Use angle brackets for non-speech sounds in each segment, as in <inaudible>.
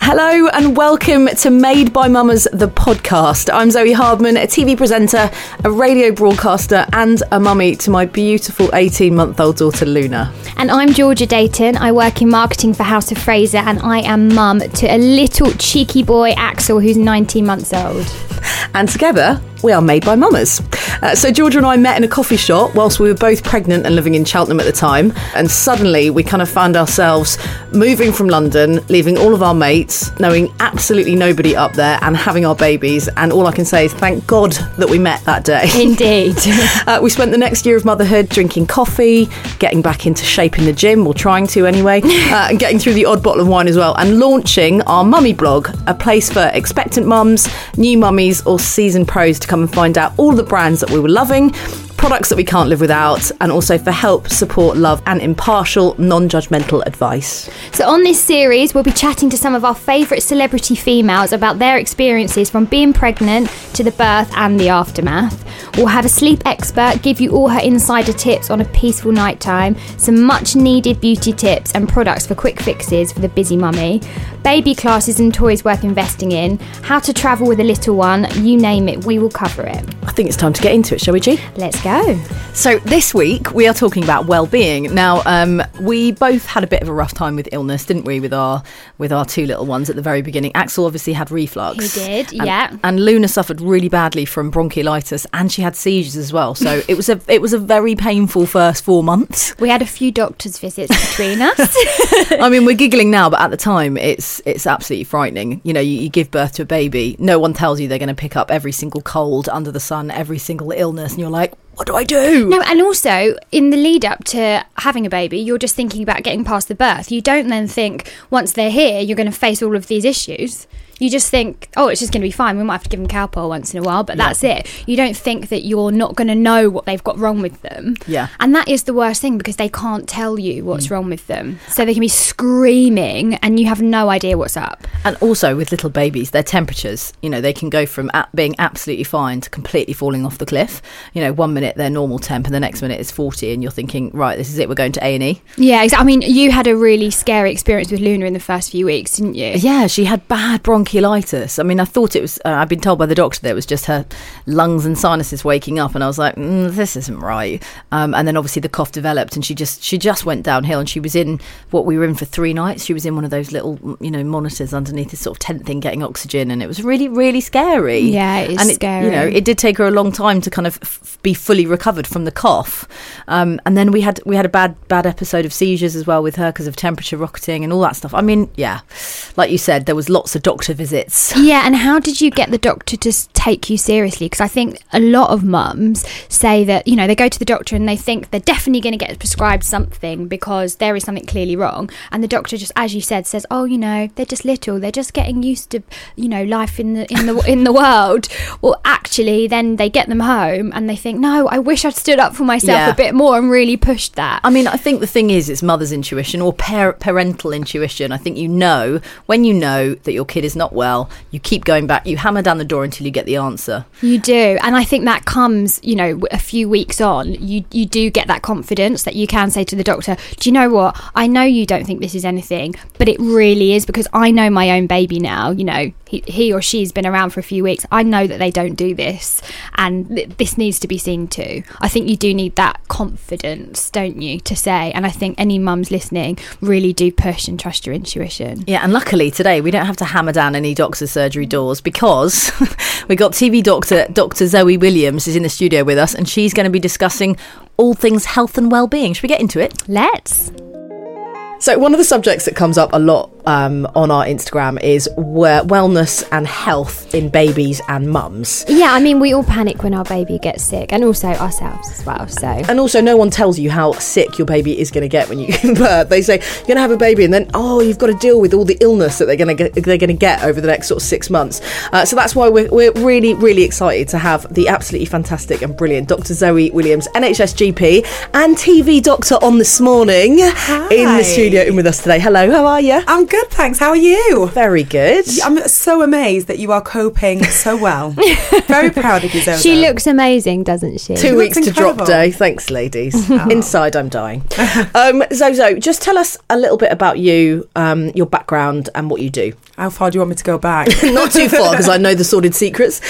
Hello and welcome to Made by Mamas, the podcast. I'm Zoe Hardman, a TV presenter, a radio broadcaster, and a mummy to my beautiful 18 month old daughter Luna. And I'm Georgia Dayton. I work in marketing for House of Fraser, and I am mum to a little cheeky boy, Axel, who's 19 months old. And together, we are made by mamas. Uh, so Georgia and I met in a coffee shop whilst we were both pregnant and living in Cheltenham at the time. And suddenly we kind of found ourselves moving from London, leaving all of our mates, knowing absolutely nobody up there, and having our babies. And all I can say is thank God that we met that day. <laughs> Indeed. uh, we spent the next year of motherhood drinking coffee, getting back into shape in the gym, or trying to anyway, <laughs> uh, and getting through the odd bottle of wine as well, and launching our mummy blog, a place for expectant mums, new mummies, or seasoned pros to come and find out all the brands that we were loving, products that we can't live without, and also for help, support, love, and impartial, non judgmental advice. So, on this series, we'll be chatting to some of our favourite celebrity females about their experiences from being pregnant to the birth and the aftermath. We'll have a sleep expert give you all her insider tips on a peaceful night time, some much needed beauty tips and products for quick fixes for the busy mummy, baby classes and toys worth investing in, how to travel with a little one, you name it, we will cover it. I think it's time to get into it, shall we, G? Let's go. So, this week we are talking about well-being. Now, um, we both had a bit of a rough time with illness, didn't we? With our with our two little ones at the very beginning. Axel obviously had reflux. He did, and, yeah. And Luna suffered really badly from bronchiolitis, and she had seizures as well. So <laughs> it was a it was a very painful first four months. We had a few doctor's visits between us. <laughs> I mean, we're giggling now, but at the time, it's it's absolutely frightening. You know, you, you give birth to a baby, no one tells you they're going to pick up every single cold under the sun, every single illness, and you're like, what do I do? No, and also in the lead up to having a baby, you're just thinking about getting past the birth. You don't then think once they're here, you're going to face all of these issues. You just think, oh, it's just going to be fine. We might have to give them Calpol once in a while, but that's it. You don't think that you're not going to know what they've got wrong with them. Yeah. Mm. And that is the worst thing because they can't tell you what's wrong with them. So they can be screaming and you have no idea what's up. And also with little babies, their temperatures, you know, they can go from being absolutely fine to completely falling off the cliff. You know, one minute they're normal temp, and the next minute it's forty, and you're thinking, right, this is it. We're going to A and E. Yeah, exactly. I mean, you had a really scary experience with Luna in the first few weeks, didn't you? Yeah, she had bad bronchiolitis. I mean, I thought it was. Uh, I've been told by the doctor that it was just her lungs and sinuses waking up, and I was like, mm, this isn't right. Um, and then obviously the cough developed, and she just she just went downhill, and she was in what we were in for three nights. She was in one of those little you know monitors underneath this sort of tent thing, getting oxygen, and it was really really scary. Yeah, it is and it, You know, it did take her a long time to kind of f- be fully recovered from the cough. Um, and then we had we had a bad bad episode of seizures as well with her because of temperature rocketing and all that stuff. I mean, yeah, like you said, there was lots of doctor visits. <laughs> Yeah, and how did you get the doctor to take you seriously? Because I think a lot of mums say that, you know, they go to the doctor and they think they're definitely going to get prescribed something because there is something clearly wrong. And the doctor just, as you said, says, oh, you know, they're just little. They're just getting used to, you know, life in the, in the, <laughs> in the world. Well, actually, then they get them home and they think, no, I wish I'd stood up for myself Yeah. a bit more and really pushed that. I mean, I think the thing is, it's mother's intuition or par- parental intuition. I think you know when you know that your kid is not out well, you keep going back, you hammer down the door until you get the answer. You do, and I think that comes, you know, a few weeks on. You you do get that confidence that you can say to the doctor, "Do you know what? I know you don't think this is anything, but it really is because I know my own baby now. You know, he, he or she's been around for a few weeks. I know that they don't do this, and th- this needs to be seen to. I think you do need that confidence, don't you, to say? And I think any mums listening really do push and trust your intuition. Yeah, and luckily today we don't have to hammer down any doctor's surgery doors because <laughs> we got TV doctor Dr. Zoe Williams is in the studio with us and she's going to be discussing all things health and well-being. Should we get into it? Let's. So, one of the subjects that comes up a lot um, on our Instagram is we- wellness and health in babies and mums. Yeah, I mean, we all panic when our baby gets sick, and also ourselves as well. So, And also, no one tells you how sick your baby is going to get when you <laughs> give birth. They say you're going to have a baby, and then oh, you've got to deal with all the illness that they're going to get, they're going to get over the next sort of six months. Uh, so that's why we're, we're really really excited to have the absolutely fantastic and brilliant Dr. Zoe Williams, NHS GP and TV doctor on this morning in the studio in with us today. Hello, how are you? I'm good, thanks. How are you? Very good. I'm so amazed that you are coping so well. <laughs> Very proud of you, Zoe. she looks amazing, doesn't she? Two looks weeks to drop day. Thanks, ladies. <laughs> Inside, I'm dying. <laughs> um, Zozo, just tell us a little bit about you, um, your background, and what you do. How far do you want me to go back? Not too far, because I know the sordid secrets.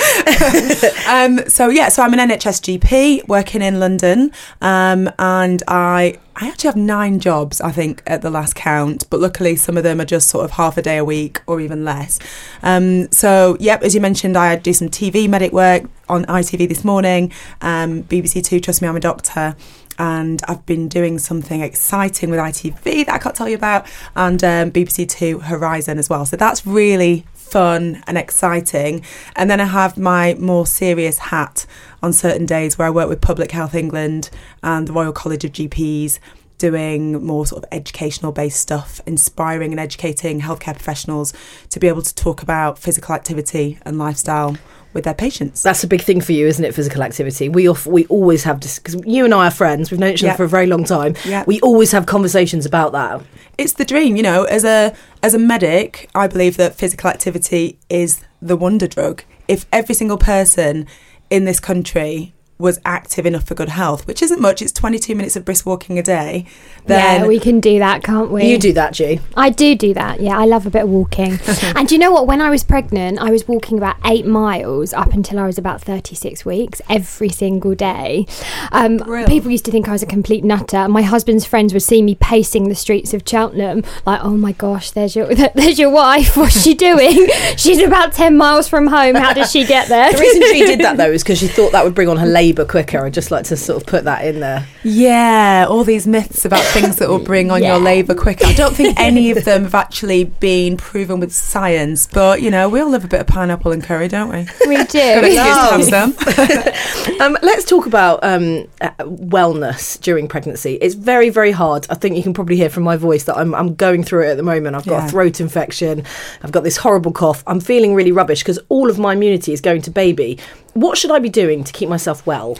um, so yeah, so I'm an NHS GP working in London, um, and I I actually have nine jobs, I think, at the last count. But luckily, some of them are just sort of half a day a week or even less. Um, so yep, as you mentioned, I do some TV medic work on ITV this morning. Um, BBC Two, trust me, I'm a doctor. And I've been doing something exciting with ITV that I can't tell you about, and um, BBC Two Horizon as well. So that's really fun and exciting. And then I have my more serious hat on certain days where I work with Public Health England and the Royal College of GPs doing more sort of educational based stuff, inspiring and educating healthcare professionals to be able to talk about physical activity and lifestyle with their patients. That's a big thing for you, isn't it? Physical activity. We off, we always have because you and I are friends. We've known each other Yeah. for a very long time. Yeah. We always have conversations about that. it's the dream you know as a as a medic i believe that physical activity is the wonder drug if every single person in this country was active enough for good health which isn't much it's 22 minutes of brisk walking a day then yeah, we can do that, can't we? You do that, G. I do do that. Yeah, I love a bit of walking. <laughs> and do you know what? When I was pregnant, I was walking about eight miles up until I was about 36 weeks every single day. Um, people used to think I was a complete nutter. My husband's friends would see me pacing the streets of Cheltenham, like, oh my gosh, there's your <laughs> there's your wife. What's she doing? <laughs> She's about 10 miles from home. How does she get there? The reason she did that though is because she thought that would bring on her labour quicker. I'd just like to sort of put that in there. Yeah all these myths about things that will bring on Yeah. your labour quicker i don't think any of them <laughs> have actually been proven with science but you know we all love a bit of pineapple and curry don't we we do. excuse to have some. <laughs> Um, let's talk about um, uh, wellness during pregnancy. It's very, very hard. I think you can probably hear from my voice that I'm, I'm going through it at the moment. I've got a throat infection. I've got this horrible cough. I'm feeling really rubbish because all of my immunity is going to baby. What should I be doing to keep myself well?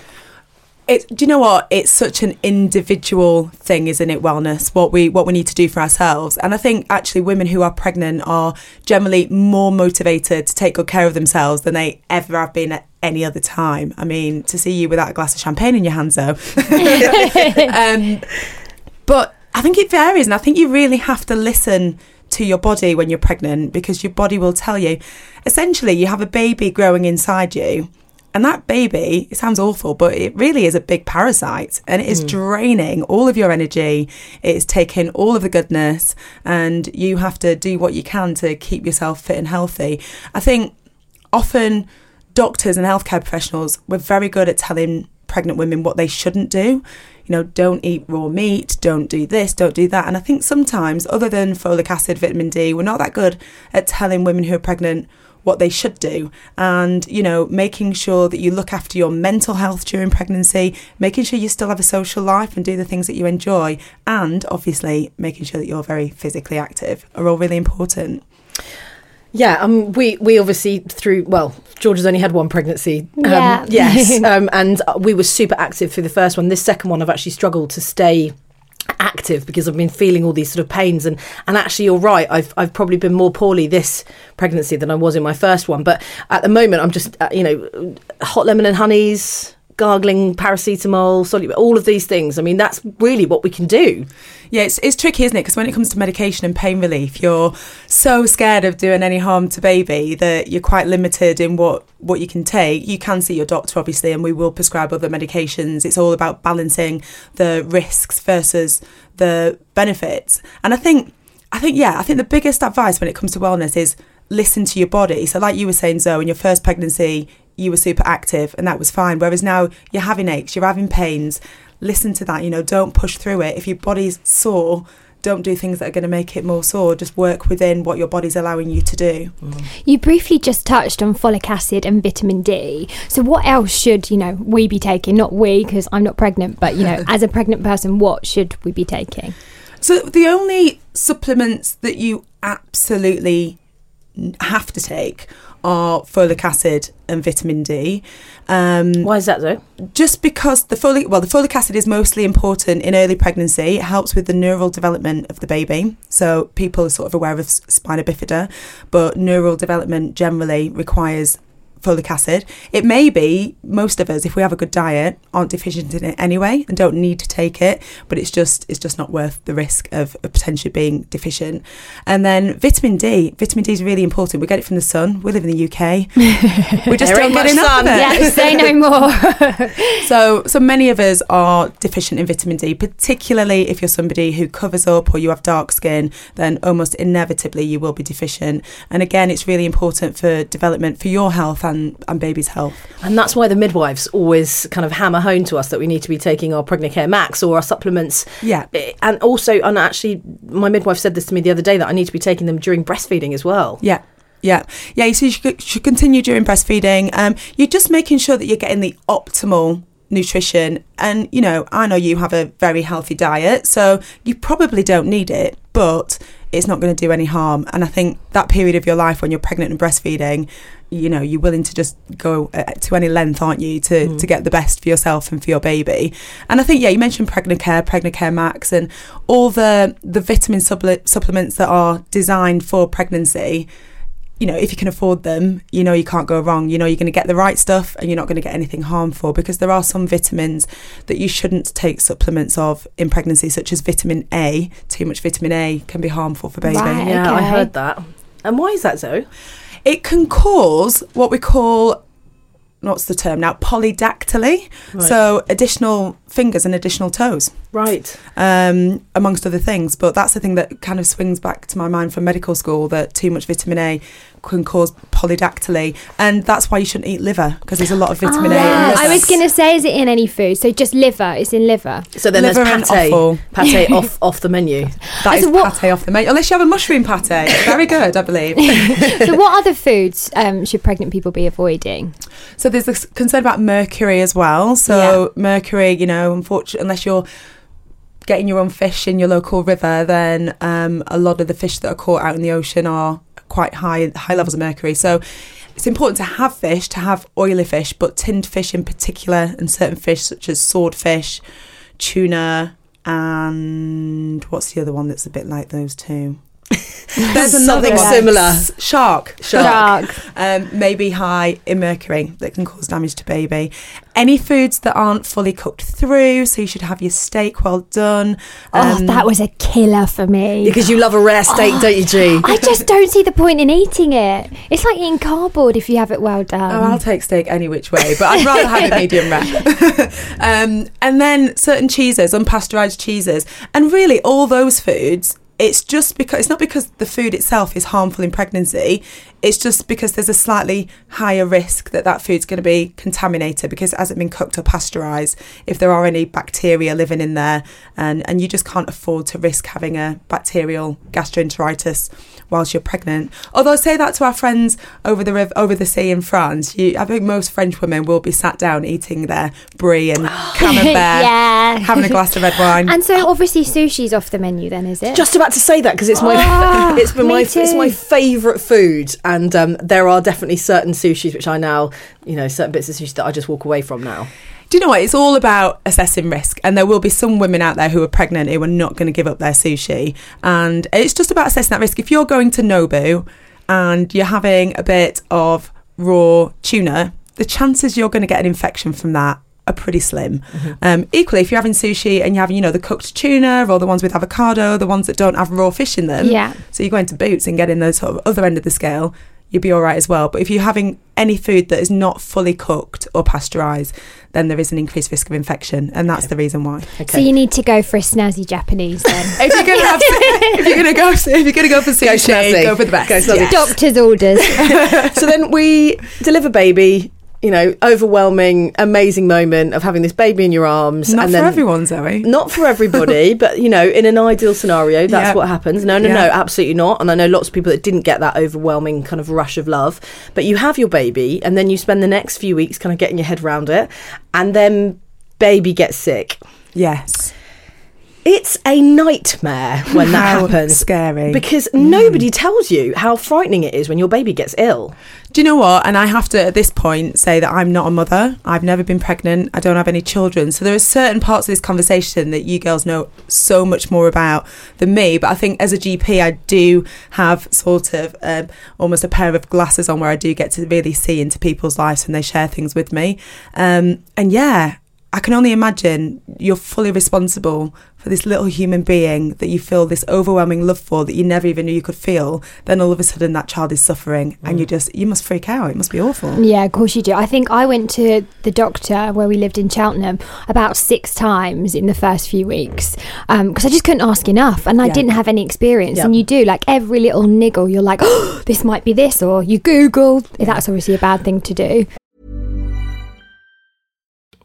It, do you know what? It's such an individual thing, isn't it? Wellness, what we what we need to do for ourselves, and I think actually women who are pregnant are generally more motivated to take good care of themselves than they ever have been at any other time. I mean, to see you without a glass of champagne in your hands, though. <laughs> um, but I think it varies, and I think you really have to listen to your body when you're pregnant because your body will tell you. Essentially, you have a baby growing inside you. And that baby, it sounds awful, but it really is a big parasite and it is hmm. draining all of your energy. It's taking all of the goodness, and you have to do what you can to keep yourself fit and healthy. I think often doctors and healthcare professionals, we're very good at telling pregnant women what they shouldn't do. You know, don't eat raw meat, don't do this, don't do that. And I think sometimes, other than folic acid, vitamin D, we're not that good at telling women who are pregnant what they should do and you know making sure that you look after your mental health during pregnancy making sure you still have a social life and do the things that you enjoy and obviously making sure that you're very physically active are all really important Yeah, um, we we obviously through well, George has only had one pregnancy. Um, Yeah. yes, <laughs> um, and we were super active through the first one. This second one, I've actually struggled to stay active because I've been feeling all these sort of pains. And and actually you're right. I've I've probably been more poorly this pregnancy than I was in my first one. But at the moment I'm just uh, you know hot lemon and honeys gargling paracetamol all of these things I mean that's really what we can do Yeah, it's, it's tricky, isn't it? Because when it comes to medication and pain relief, you're so scared of doing any harm to baby that you're quite limited in what, what you can take. You can see your doctor, obviously, and we will prescribe other medications. It's all about balancing the risks versus the benefits. And I think, I think, yeah, I think the biggest advice when it comes to wellness is listen to your body. So, like you were saying, Zoe, in your first pregnancy, you were super active and that was fine. Whereas now you're having aches, you're having pains. Listen to that, you know, don't push through it. If your body's sore, don't do things that are going to make it more sore. Just work within what your body's allowing you to do. You briefly just touched on folic acid and vitamin D. So, what else should you know we be taking? Not we, because I'm not pregnant, but you know, <laughs> as a pregnant person, what should we be taking? So the only supplements that you absolutely have to take are folic acid and vitamin D. Um, why is that though? just because the folic well the folic acid is mostly important in early pregnancy. It helps with the neural development of the baby. So people are sort of aware of spina bifida but neural development generally requires folic acid. It may be most of us if we have a good diet aren't deficient in it anyway and don't need to take it but it's just it's just not worth the risk of, of potentially being deficient. And then vitamin D. Vitamin D is really important. We get it from the sun. We live in the UK we just <laughs> don't get enough sun. of it. Yeah, say no <laughs> more. so, so many of us are deficient in vitamin D, particularly if you're somebody who covers up or you have dark skin, then almost inevitably you will be deficient. And again, it's really important for development for your health and, and baby's health. And that's why the midwives always kind of hammer home to us that we need to be taking our Pregnacare Max or our supplements. Yeah. Eh, And also, and actually, my midwife said this to me the other day that I need to be taking them during breastfeeding as well. Yeah. Yeah, yeah. So you should, should continue during breastfeeding. Um, you're just making sure that you're getting the optimal nutrition. And you know, I know you have a very healthy diet, so you probably don't need it, but it's not going to do any harm. And I think that period of your life when you're pregnant and breastfeeding, you know, you're willing to just go uh, to any length, aren't you, to to get the best for yourself and for your baby. And I think, yeah, you mentioned Pregnacare, Pregnant Care Max, and all the the vitamin supple- supplements that are designed for pregnancy you know, if you can afford them, you know you can't go wrong. You know you're going to get the right stuff and you're not going to get anything harmful because there are some vitamins that you shouldn't take supplements of in pregnancy, such as vitamin A. Too much vitamin A can be harmful for baby. Right. Yeah, I heard that. And why is that so? It can cause what we call what's the term now polydactyly so additional fingers and additional toes Right. um, amongst other things. But that's the thing that kind of swings back to my mind from medical school that too much vitamin A can cause polydactyly, and that's why you shouldn't eat liver because there's a lot of vitamin A. in Ah, liver. I was going to say, is it in any food? So just liver. It's in liver. So then Liver there's pate. offal. Pate <laughs> off off the menu. that is So what- pate off the menu, unless you have a mushroom pate. Very good, I believe. <laughs> so what <laughs> other foods um, should pregnant people be avoiding? So there's this concern about mercury as well. So mercury, you know, unfortunately, unless you're getting your own fish in your local river, then um, a lot of the fish that are caught out in the ocean are quite high high levels of mercury. So it's important to have fish, to have oily fish, but tinned fish in particular, and certain fish such as swordfish, tuna, and what's the other one that's a bit like those two? There's another one. similar. S- Shark. Shark. Um, may be high in mercury that can cause damage to baby. Any foods that aren't fully cooked through, so you should have your steak well done. oh, Um, that was a killer for me. Because you love a rare steak, don't you, G? I just don't see the point in eating it. It's like eating cardboard if you have it well done. Oh, I'll take steak any which way, but I'd rather have it <laughs> medium rare. <laughs> um, and then certain cheeses, unpasteurized cheeses, and really all those foods. It's just because it's not because the food itself is harmful in pregnancy. It's just because there's a slightly higher risk that that food's going to be contaminated because it hasn't been cooked or pasteurized. If there are any bacteria living in there, and and you just can't afford to risk having a bacterial gastroenteritis whilst you're pregnant. Although I say that to our friends over the riv- over the sea in France, you, I think most French women will be sat down eating their brie and <gasps> camembert, Yeah. having a glass of red wine. and so obviously sushi's off the menu then, is it? Just about to say that because it's my Ah, it's been me my it's my favourite food, and um, there are definitely certain sushis which I now you know certain bits of sushi that I just walk away from now. Do you know what? It's all about assessing risk, and there will be some women out there who are pregnant who are not going to give up their sushi, and it's just about assessing that risk. If you're going to Nobu and you're having a bit of raw tuna, the chances you're going to get an infection from that are pretty slim. Um, equally, if you're having sushi and you're having, you know, the cooked tuna or the ones with avocado, the ones that don't have raw fish in them, Yeah. so you go into Boots and get in the sort of other end of the scale, you'd be all right as well. But if you're having any food that is not fully cooked or pasteurised, then there is an increased risk of infection, and that's the reason why. So you need to go for a snazzy Japanese then. <laughs> If you're gonna have, if you're gonna go, if you're gonna go for Go sushi, snazzy. go for the best. Go snazzy. Yeah. Doctor's orders. <laughs> so then we deliver baby. You know, overwhelming, amazing moment of having this baby in your arms. Not and for then, everyone, Zoe. Not for everybody, <laughs> but you know, in an ideal scenario, that's Yeah. what happens. No, no, no, absolutely not. And I know lots of people that didn't get that overwhelming kind of rush of love. But you have your baby, and then you spend the next few weeks kind of getting your head around it, and then baby gets sick. Yes. It's a nightmare when that happens. scary. Because nobody tells you how frightening it is when your baby gets ill. Do you know what? And I have to, at this point, say that I'm not a mother. I've never been pregnant. I don't have any children. So there are certain parts of this conversation that you girls know so much more about than me. But I think as a GP, I do have sort of um, almost a pair of glasses on where I do get to really see into people's lives when they share things with me. Um, and yeah, I can only imagine you're fully responsible for this little human being that you feel this overwhelming love for that you never even knew you could feel. Then all of a sudden that child is suffering and you mm. just, you must freak out. It must be awful. Yeah, of course you do. I think I went to the doctor where we lived in Cheltenham about six times in the first few weeks um, because I just couldn't ask enough and I Yeah. didn't have any experience. Yeah. And you do, like every little niggle, you're like, oh, <gasps> this might be this, or you Google. That's obviously a bad thing to do.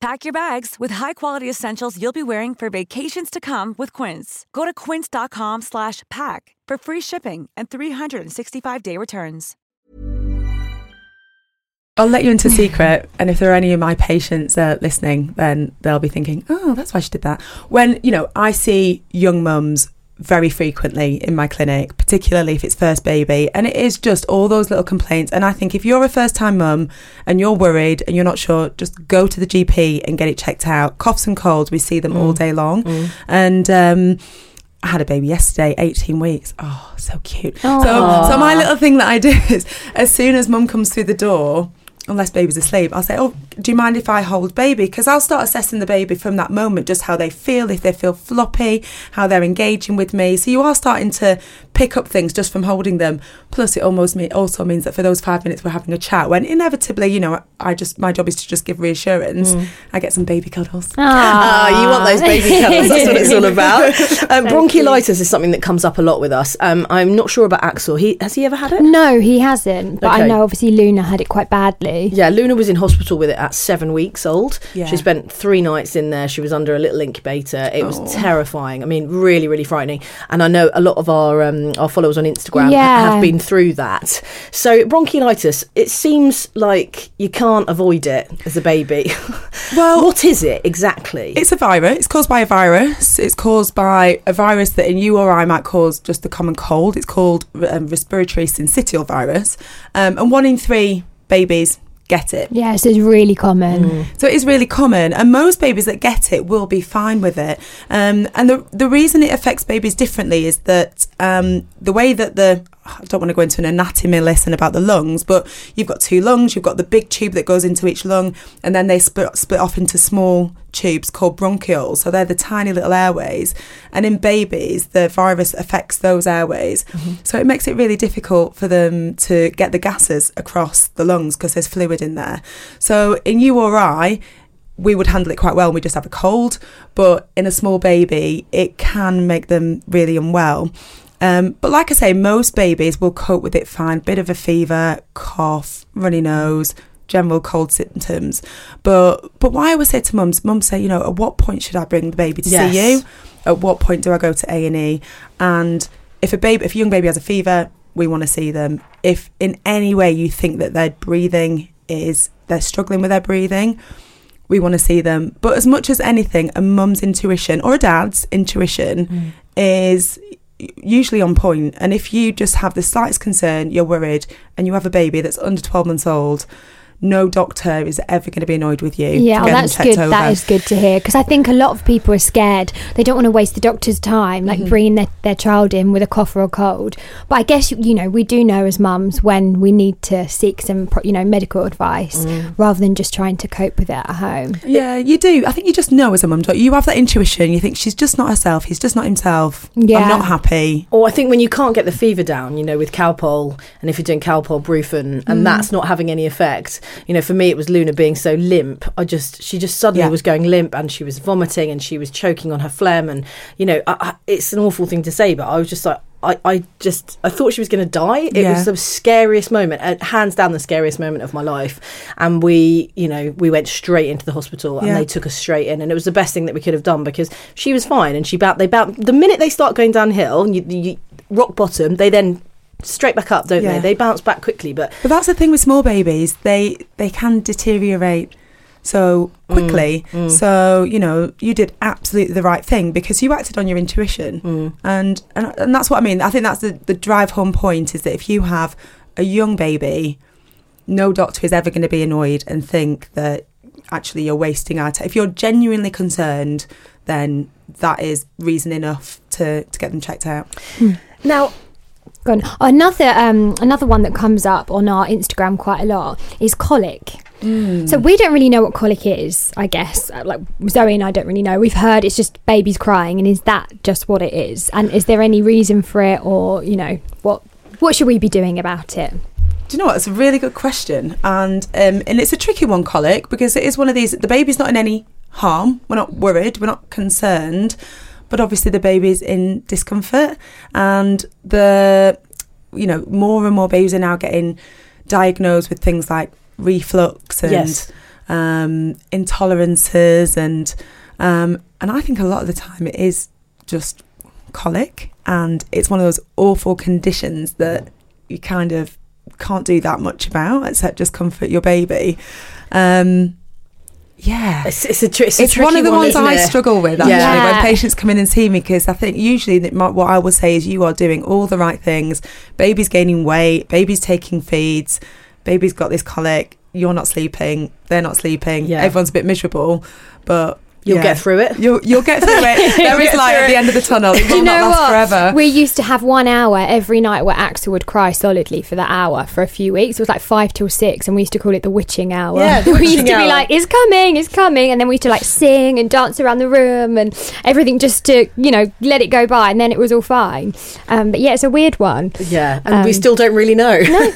Pack your bags with high-quality essentials you'll be wearing for vacations to come with Quince. Go to quince.com slash pack for free shipping and 365-day returns. I'll let you into a secret, and if there are any of my patients uh, listening, then they'll be thinking, "Oh, that's why she did that." When you know, I see young mums very frequently in my clinic, particularly if it's first baby, and it is just all those little complaints. And I think if you're a first-time mum and you're worried and you're not sure, just go to the GP and get it checked out. Coughs and colds, we see them all day long, and. Um, I had a baby yesterday, 18 weeks. Oh, so cute. So, so my little thing that I do <laughs> is as soon as mum comes through the door, unless baby's asleep, I'll say, Oh, do you mind if I hold baby? Because I'll start assessing the baby from that moment, just how they feel, if they feel floppy, how they're engaging with me. So you are starting to pick up things just from holding them. Plus, it almost me also means that for those five minutes we're having a chat, when inevitably, you know, I just my job is to just give reassurance. I get some baby cuddles. Ah, you want those baby cuddles. That's what it's all <laughs> about. Um, bronchiolitis is something that comes up a lot with us. Um, I'm not sure about Axel. He has he ever had it? No, he hasn't. But Okay. I know obviously Luna had it quite badly. Yeah, Luna was in hospital with it at seven weeks old. Yeah. She spent three nights in there. She was under a little incubator. It was Oh. terrifying. I mean, really, really frightening. And I know a lot of our um, our followers on Instagram Yeah. have been through that. So bronchiolitis, it seems like you can't avoid it as a baby. <laughs> Well- what is it exactly? It's a virus. It's caused by a virus. It's caused by a virus that in you or I might cause just the common cold. It's called um, respiratory syncytial virus. Um, and one in three babies get it. Yeah, so it's really common. So it is really common, and most babies that get it will be fine with it. Um, and the the reason it affects babies differently is that um, the way that the I don't want to go into an anatomy lesson about the lungs, but you've got two lungs, you've got the big tube that goes into each lung, and then they split, split off into small tubes called bronchioles. So they're the tiny little airways. And in babies, the virus affects those airways. Mm-hmm. So it makes it really difficult for them to get the gases across the lungs because there's fluid in there. So in you or I, we would handle it quite well. We just have a cold, but in a small baby, it can make them really unwell. Um, but like I say, most babies will cope with it fine. Bit of a fever, cough, runny nose, general cold symptoms. But but why I always say to mums, mums say, you know, at what point should I bring the baby to yes. see you? At what point do I go to A and E? And if a baby, if a young baby has a fever, we want to see them. If in any way you think that their breathing is they're struggling with their breathing, we want to see them. But as much as anything, a mum's intuition or a dad's intuition mm. is usually on point. And if you just have the slightest concern, you're worried, and you have a baby that's under 12 months old, no doctor is ever going to be annoyed with you. Yeah, well, that's good. Over. That is good to hear because I think a lot of people are scared. They don't want to waste the doctor's time, like mm-hmm. bringing their, their child in with a cough or a cold. But I guess you know we do know as mums when we need to seek some you know medical advice mm. rather than just trying to cope with it at home. Yeah, you do. I think you just know as a mum. You have that intuition. You think she's just not herself. He's just not himself. Yeah, I'm not happy. Or I think when you can't get the fever down, you know, with Calpol, and if you're doing Calpol, Brufen, and mm. that's not having any effect you know, for me, it was Luna being so limp. I just, she just suddenly yeah. was going limp and she was vomiting and she was choking on her phlegm. And, you know, I, I, it's an awful thing to say, but I was just like, I, I just I thought she was going to die. It yeah. was the scariest moment, uh, hands down the scariest moment of my life. And we, you know, we went straight into the hospital and yeah. they took us straight in, and it was the best thing that we could have done because she was fine and she bounced. They bounced the minute they start going downhill, you, you, rock bottom. They then straight back up, don't yeah. they? They bounce back quickly, but but that's the thing with small babies; they they can deteriorate so quickly. Mm, mm. So you know, you did absolutely the right thing because you acted on your intuition, mm. and, and and that's what I mean. I think that's the the drive home point is that if you have a young baby, no doctor is ever going to be annoyed and think that actually you're wasting our time. If you're genuinely concerned, then that is reason enough to to get them checked out. Hmm. Now, Gone. Another um, another one that comes up on our Instagram quite a lot is colic. Mm. So we don't really know what colic is. I guess uh, like Zoe and I don't really know. We've heard it's just babies crying, and is that just what it is? And is there any reason for it, or you know what what should we be doing about it? Do you know what? It's a really good question, and um, and it's a tricky one, colic, because it is one of these. The baby's not in any harm. We're not worried. We're not concerned but obviously the baby's in discomfort and the you know more and more babies are now getting diagnosed with things like reflux and yes. um, intolerances and um, and I think a lot of the time it is just colic and it's one of those awful conditions that you kind of can't do that much about except just comfort your baby um, yeah, it's, it's a, tr- it's, it's one of the one, ones I it? struggle with actually yeah. when patients come in and see me because I think usually that my, what I will say is you are doing all the right things. Baby's gaining weight, baby's taking feeds, baby's got this colic. You're not sleeping, they're not sleeping. Yeah. Everyone's a bit miserable, but You'll yeah. get through it. You'll, you'll get through it. <laughs> there is light at the end of the tunnel. <laughs> It will you know not last what? forever. We used to have one hour every night where Axel would cry solidly for that hour for a few weeks. It was like five till six, and we used to call it the witching hour. Yeah, the <laughs> we used to hour. be like, "It's coming, it's coming," and then we used to like sing and dance around the room and everything just to you know let it go by, and then it was all fine. Um, but yeah, it's a weird one. Yeah, and um, we still don't really know. No.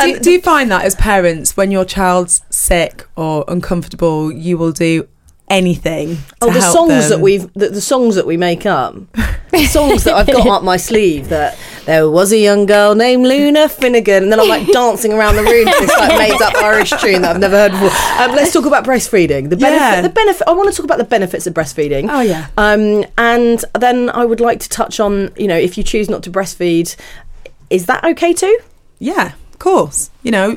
do, do you find that as parents, when your child's sick or uncomfortable, you will do anything. Oh, the songs them. that we've the, the, songs that we make up, the songs that I've got up my sleeve. That there was a young girl named Luna Finnegan, and then I'm like dancing around the room to this like made up Irish tune that I've never heard before. Um, let's talk about breastfeeding. The benefit. Yeah. The benefit. I want to talk about the benefits of breastfeeding. Oh yeah. Um, and then I would like to touch on you know if you choose not to breastfeed, is that okay too? Yeah, of course. You know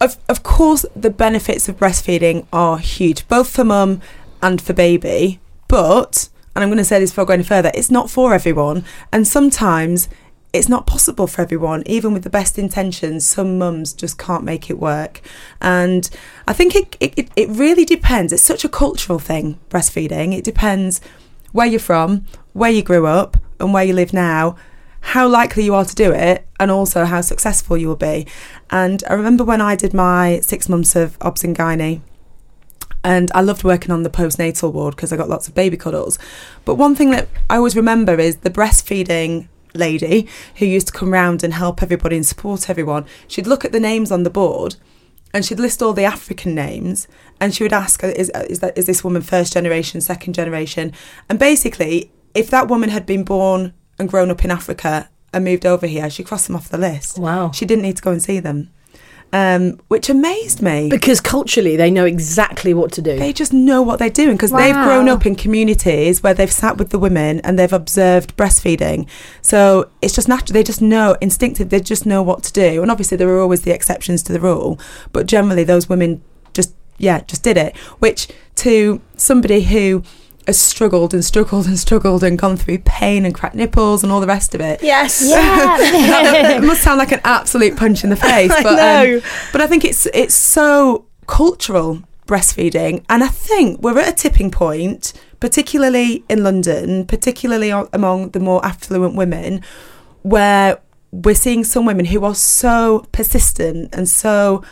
of of course the benefits of breastfeeding are huge, both for mum and for baby. But and I'm going to say this before going further, it's not for everyone, and sometimes it's not possible for everyone, even with the best intentions. Some mums just can't make it work. And I think it, it, it really depends. It's such a cultural thing, breastfeeding. It depends where you're from, where you grew up, and where you live now, how likely you are to do it and also how successful you will be. And I remember when I did my six months of obs and gynae, and I loved working on the postnatal ward because I got lots of baby cuddles. But one thing that I always remember is the breastfeeding lady who used to come round and help everybody and support everyone. She'd look at the names on the board and she'd list all the African names and she would ask, uh, is, uh, is, that, is this woman first generation, second generation? And basically, if that woman had been born and grown up in Africa and moved over here, she crossed them off the list. Wow. She didn't need to go and see them, um, which amazed me. Because culturally, they know exactly what to do. They just know what they're doing because they've grown up in communities where they've sat with the women and they've observed breastfeeding. So it's just natural. They just know instinctive. They just know what to do. And obviously, there are always the exceptions to the rule, but generally, those women just yeah just did it. Which to somebody who struggled and struggled and struggled and gone through pain and cracked nipples and all the rest of it. Yes. Yeah. it <laughs> must sound like an absolute punch in the <laughs> face, I but know. Um, but I think it's it's so cultural breastfeeding, and I think we're at a tipping point, particularly in London, particularly among the more affluent women, where we're seeing some women who are so persistent and so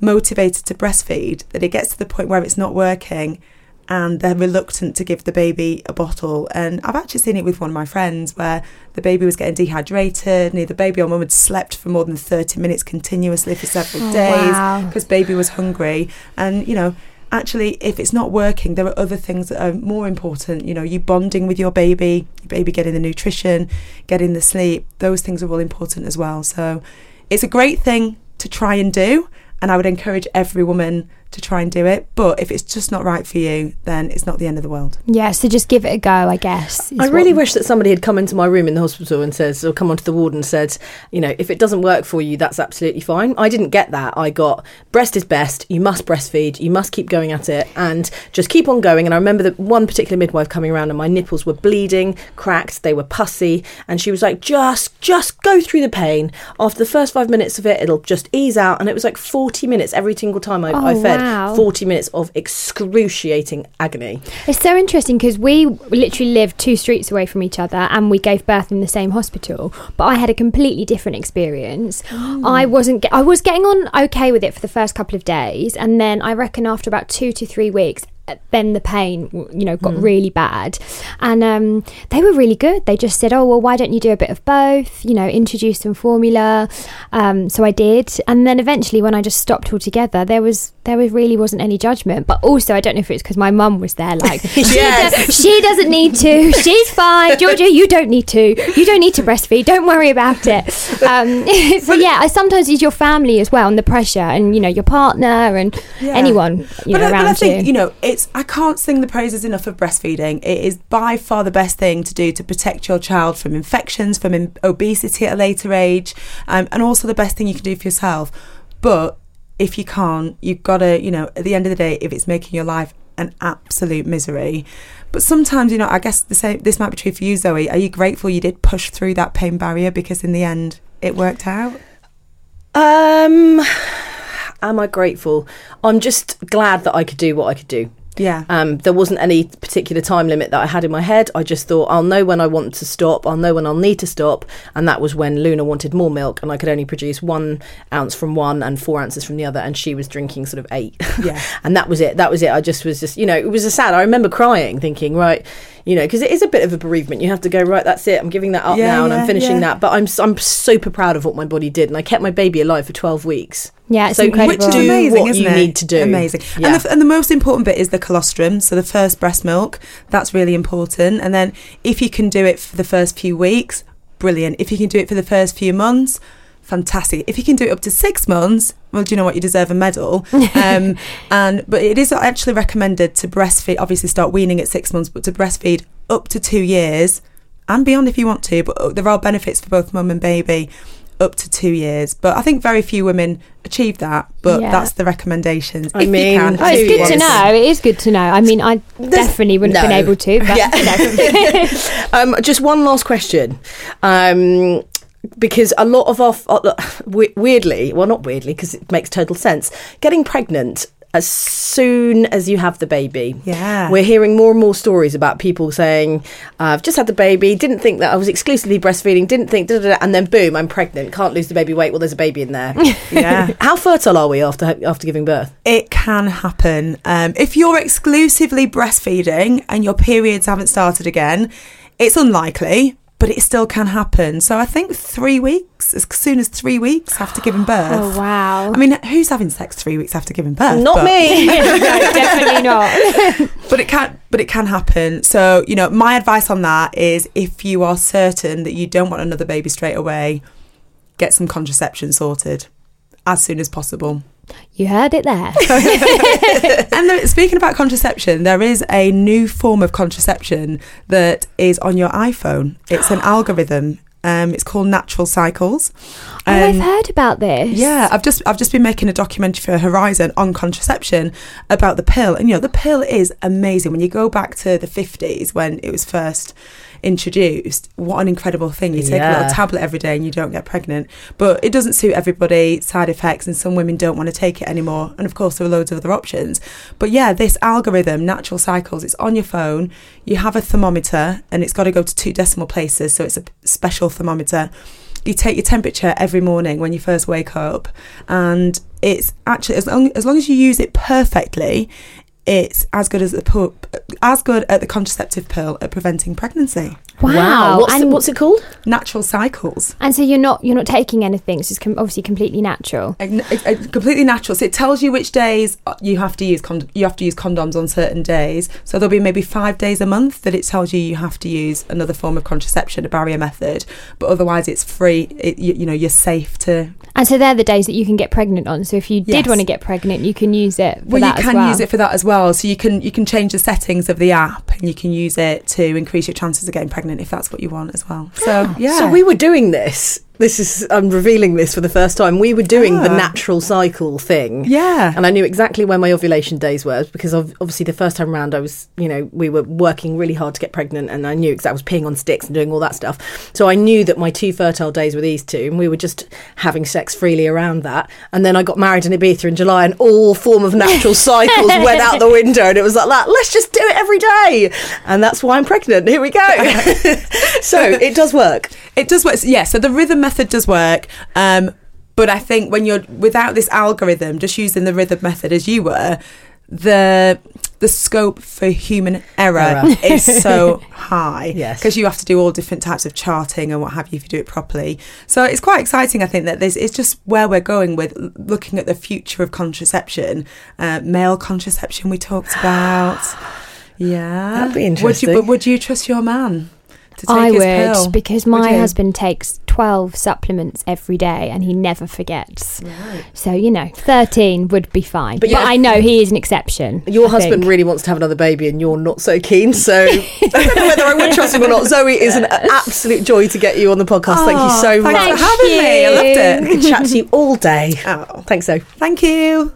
motivated to breastfeed that it gets to the point where it's not working and they're reluctant to give the baby a bottle. And I've actually seen it with one of my friends where the baby was getting dehydrated, the baby or mum had slept for more than 30 minutes continuously for several Oh, days wow. because baby was hungry. And, you know, actually, if it's not working, there are other things that are more important. You know, you bonding with your baby, your baby getting the nutrition, getting the sleep, those things are all important as well. So it's a great thing to try and do. And I would encourage every woman to try and do it. But if it's just not right for you, then it's not the end of the world. yeah, so just give it a go, I guess. I really what- wish that somebody had come into my room in the hospital and says, or come onto the ward and said, you know, if it doesn't work for you, that's absolutely fine. I didn't get that. I got breast is best. You must breastfeed. You must keep going at it and just keep on going. And I remember that one particular midwife coming around and my nipples were bleeding, cracked, they were pussy, and she was like, just, just go through the pain. After the first five minutes of it, it'll just ease out. And it was like forty minutes every single time I, I Oh, fed. wow. Forty minutes of excruciating agony. It's so interesting because we literally lived two streets away from each other and we gave birth in the same hospital. But I had a completely different experience. <gasps> I wasn't. Ge- I was getting on okay with it for the first couple of days, and then I reckon after about two to three weeks. uh, Then the pain, you know, got really bad, and um, they were really good. They just said, "Oh, well, why don't you do a bit of both? You know, introduce some formula." Um, so I did, and then eventually, when I just stopped altogether, there was there really wasn't any judgment. But also, I don't know if it's because my mum was there. <laughs> Like, she, Yes. she doesn't need to. She's fine, Georgia. You don't need to. You don't need to breastfeed. Don't worry about it. Um, <laughs> so yeah, I sometimes it's your family as well, and the pressure, and you know, your partner and Yeah. anyone you but, know I, around but I think you. you know it's I can't sing the praises enough of breastfeeding. It is by far the best thing to do to protect your child from infections, from in- obesity at a later age, um, and also the best thing you can do for yourself. But if you can't, you've got to you know at the end of the day, if it's making your life an absolute misery. But sometimes, you know, I guess the same. This might be true for you, Zoe. Are you grateful you did push through that pain barrier because in the end it worked out? Um, am I grateful? I'm just glad that I could do what I could do. Yeah. Um, there wasn't any particular time limit that I had in my head. I just thought I'll know when I want to stop. I'll know when I'll need to stop. And that was when Luna wanted more milk, and I could only produce one ounce from one and four ounces from the other, and she was drinking sort of eight. Yeah. <laughs> and that was it. That was it. I just was just, you know, it was a sad. I remember crying, thinking, right, you know, because it is a bit of a bereavement. You have to go, right, that's it. I'm giving that up Yeah, now, and yeah, I'm finishing yeah. that. But I'm s- I'm super proud of what my body did, and I kept my baby alive for 12 weeks. Yeah, it's so incredible. Which is do amazing, what isn't you it? need to do. Amazing. Yeah. And, the, and the most important bit is the colostrum. So the first breast milk, that's really important. And then if you can do it for the first few weeks, brilliant. If you can do it for the first few months, fantastic. If you can do it up to six months, well, do you know what? You deserve a medal. <laughs> Um, and but it is actually recommended to breastfeed. Obviously, start weaning at six months, but to breastfeed up to two years and beyond if you want to. But there are benefits for both mum and baby up to two years. But I think very few women achieve that. But Yeah. that's the recommendations. I if mean, you can. Oh, it's Two good to know. It is good to know. I mean, I definitely wouldn't have been able to, but <laughs> Yeah. <laughs> um, just one last question. Um, because a lot of our, uh, <laughs> weirdly, well, not weirdly, because it makes total sense, getting pregnant as soon as you have the baby. Yeah. We're hearing more and more stories about people saying, I've just had the baby, didn't think that I was exclusively breastfeeding, didn't think, da, da, da, and then boom, I'm pregnant, can't lose the baby weight. Well, there's a baby in there. <laughs> Yeah. <laughs> How fertile are we after after giving birth? It can happen. Um, if you're exclusively breastfeeding and your periods haven't started again, it's unlikely, but it still can happen. So I think three weeks, as soon as three weeks after giving <gasps> oh, birth. Oh, wow. I mean, who's having sex three weeks after giving birth? Not But- me. no, <laughs> <laughs> definitely not. <laughs> but it can but it can happen so you know my advice on that is if you are certain that you don't want another baby straight away get some contraception sorted as soon as possible You heard it there. <laughs> and <laughs> speaking about contraception there is a new form of contraception that is on your iphone it's an <gasps> algorithm um, it's called natural cycles oh, I've Um, heard about this. Yeah, I've just I've just been making a documentary for Horizon on contraception about the pill, and you know the pill is amazing. When you go back to the fifties when it was first introduced, what an incredible thing! You take a little tablet every day and you don't get pregnant, but it doesn't suit everybody. Side effects, and some women don't want to take it anymore. And of course, there are loads of other options. But yeah, this algorithm, Natural Cycles, it's on your phone. You have a thermometer, and it's got to go to two decimal places, so it's a special thermometer you take your temperature every morning when you first wake up and it's actually as long as long as you use it perfectly it's as good as the as good at the contraceptive pill at preventing pregnancy Wow. What's, the, what's it called? natural cycles and so you're not you're not taking anything. It's just com- obviously completely natural. It's it's completely natural. So it tells you which days uh, you have to use cond- you have to use condoms on certain days. So there'll be maybe five days a month that it tells you you have to use another form of contraception, a barrier method. But otherwise, it's free. It, you, you know, you're safe to. And so they're the days that you can get pregnant on. So if you did want to get pregnant, you can use it for Well, you can well. use it for that as well. So you can you can change the settings of the app, and you can use it to increase your chances of getting pregnant if that's what you want as well. So yeah. So we were doing this. This is I'm revealing this for the first time. We were doing the Ah. natural cycle thing. Yeah. And I knew exactly when my ovulation days were because of, obviously the first time round I was, you know, we were working really hard to get pregnant and I knew exactly I was peeing on sticks and doing all that stuff. So I knew that my two fertile days were these two and we were just having sex freely around that. And then I got married in Ibiza in July and all form of natural <laughs> cycles went out the window and it was like that, let's just do it every day. And that's why I'm pregnant. Here we go. <laughs> <laughs> so it does work. It does work. Yeah, so the rhythm method does work. Um, but I think when you're without this algorithm, just using the rhythm method as you were, the the scope for human error, Error. is so <laughs> high. Yes. Because you have to do all different types of charting and what have you if you do it properly. So it's quite exciting, I think, that this is just where we're going with looking at the future of contraception. Uh, male contraception we talked about. <gasps> Yeah. That'd be Would interesting. you, would you trust your man to take I his would pill? because my husband takes 12 supplements every day and he never forgets. So, you know, 13 would be fine. But, But yeah. I know he is an exception. Your I husband think. really wants to have another baby and you're not so keen. So <laughs> <laughs> I don't know whether I would trust him or not. Zoe, is an absolute joy to get you on the podcast. Thank you oh, so Oh, much. Thanks for having me. I loved it. I it. could chat to you all day. <laughs> Oh, Thanks, Zoe. thank you.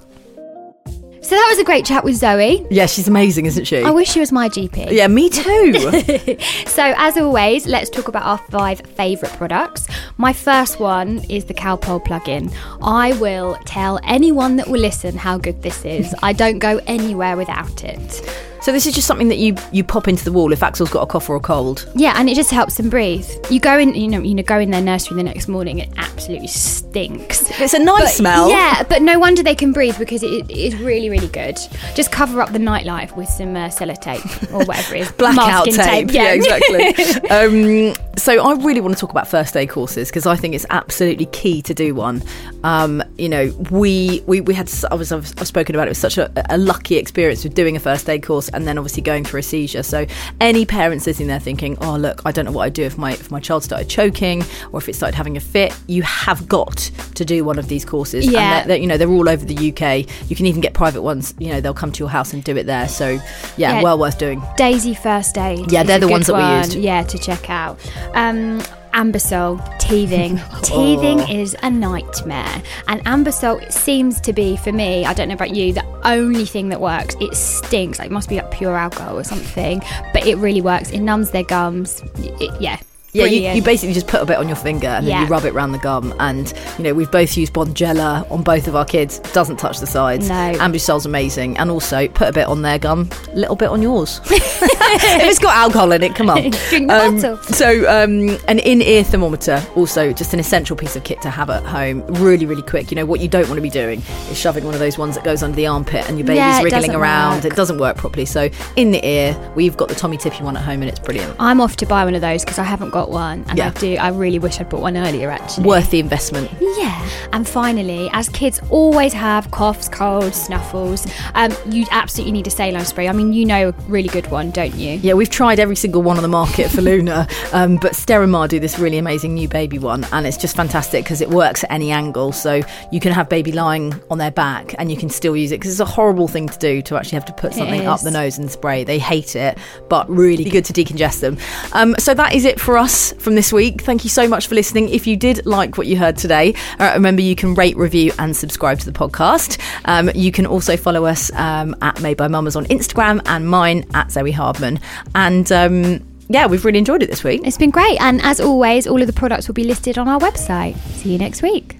So that was a great chat with Zoe. Yeah, she's amazing, isn't she? I wish she was my GP. yeah, me <laughs> too. <laughs> So, as always, let's talk about our five favourite products. My first one is the Calpol plugin. I will tell anyone that will listen how good this is. I don't go anywhere without it. So this is just something that you you pop into the wall if Axel's got a cough or a cold. Yeah, and it just helps them breathe. You go in, you know, you know, go in their nursery the next morning. It absolutely stinks. It's a nice But- smell. Yeah, but no wonder they can breathe because it, is really, really good. Just cover up the nightlife with some uh, sellotape or whatever it is. <laughs> Blackout Masking tape. Yeah, exactly. <laughs> um, so I really want to talk about first aid courses because I think it's absolutely key to do one. Um, you know, we we, we had I was I've, I've spoken about it. It was such a, a lucky experience with doing a first aid course and then obviously going through a seizure. So any parents sitting there thinking, oh look, I don't know what I'd do if my if my child started choking or if it started having a fit, you have got to do one of these courses. Yeah. And they're, they're- you know they're all over the UK. You can even get private ones. You know they'll come to your house and do it there. So yeah, Yeah. well worth doing. Daisy First Aid. Yeah, they're the ones that we used. Yeah, to check out. Um, Anbesol, teething. <laughs> teething is a nightmare. And Anbesol seems to be, for me, I don't know about you, the only thing that works. It stinks. Like, it must be like pure alcohol or something. But it really works. It numbs their gums. It, yeah. Yeah, you, you basically just put a bit on your finger and then Yeah. you rub it around the gum. And, you know, we've both used Bonjela on both of our kids. Doesn't touch the sides. No. Anbesol's amazing. And also, put a bit on their gum, a little bit on yours. <laughs> if it's got alcohol in it, come on. <laughs> Drink the Um, bottle. So, um, an in-ear thermometer, also just an essential piece of kit to have at home. Really, really quick. You know what you don't want to be doing is shoving one of those ones that goes under the armpit and your baby's Yeah, wriggling around. work. It doesn't work properly. So, in the ear, we've got the Tommee Tippee one at home, and it's brilliant. I'm off to buy one of those because I haven't got one, and Yeah. I do. I really wish I'd bought one earlier. Actually, Worth the investment. Yeah. And finally, as kids always have coughs, colds, snuffles, um, you absolutely need a saline spray. I mean, you know a really good one, don't you? Yeah, we've tried every single one on the market for <laughs> Luna, um, but Sterimar do this really amazing new baby one, and it's just fantastic because it works at any angle. So you can have baby lying on their back, and you can still use it because it's a horrible thing to do to actually have to put something up the nose and spray. They hate it, but really <laughs> good to decongest them. Um, so that is it for us from this week. Thank you so much for listening. If you did like what you heard today, uh, remember you can rate, review, and subscribe to the podcast. Um, you can also follow us um, at Made by Mamas on Instagram and mine at Zoe Hardman. And um, yeah, we've really enjoyed it this week. It's been great. And as always, all of the products will be listed on our website. See you next week.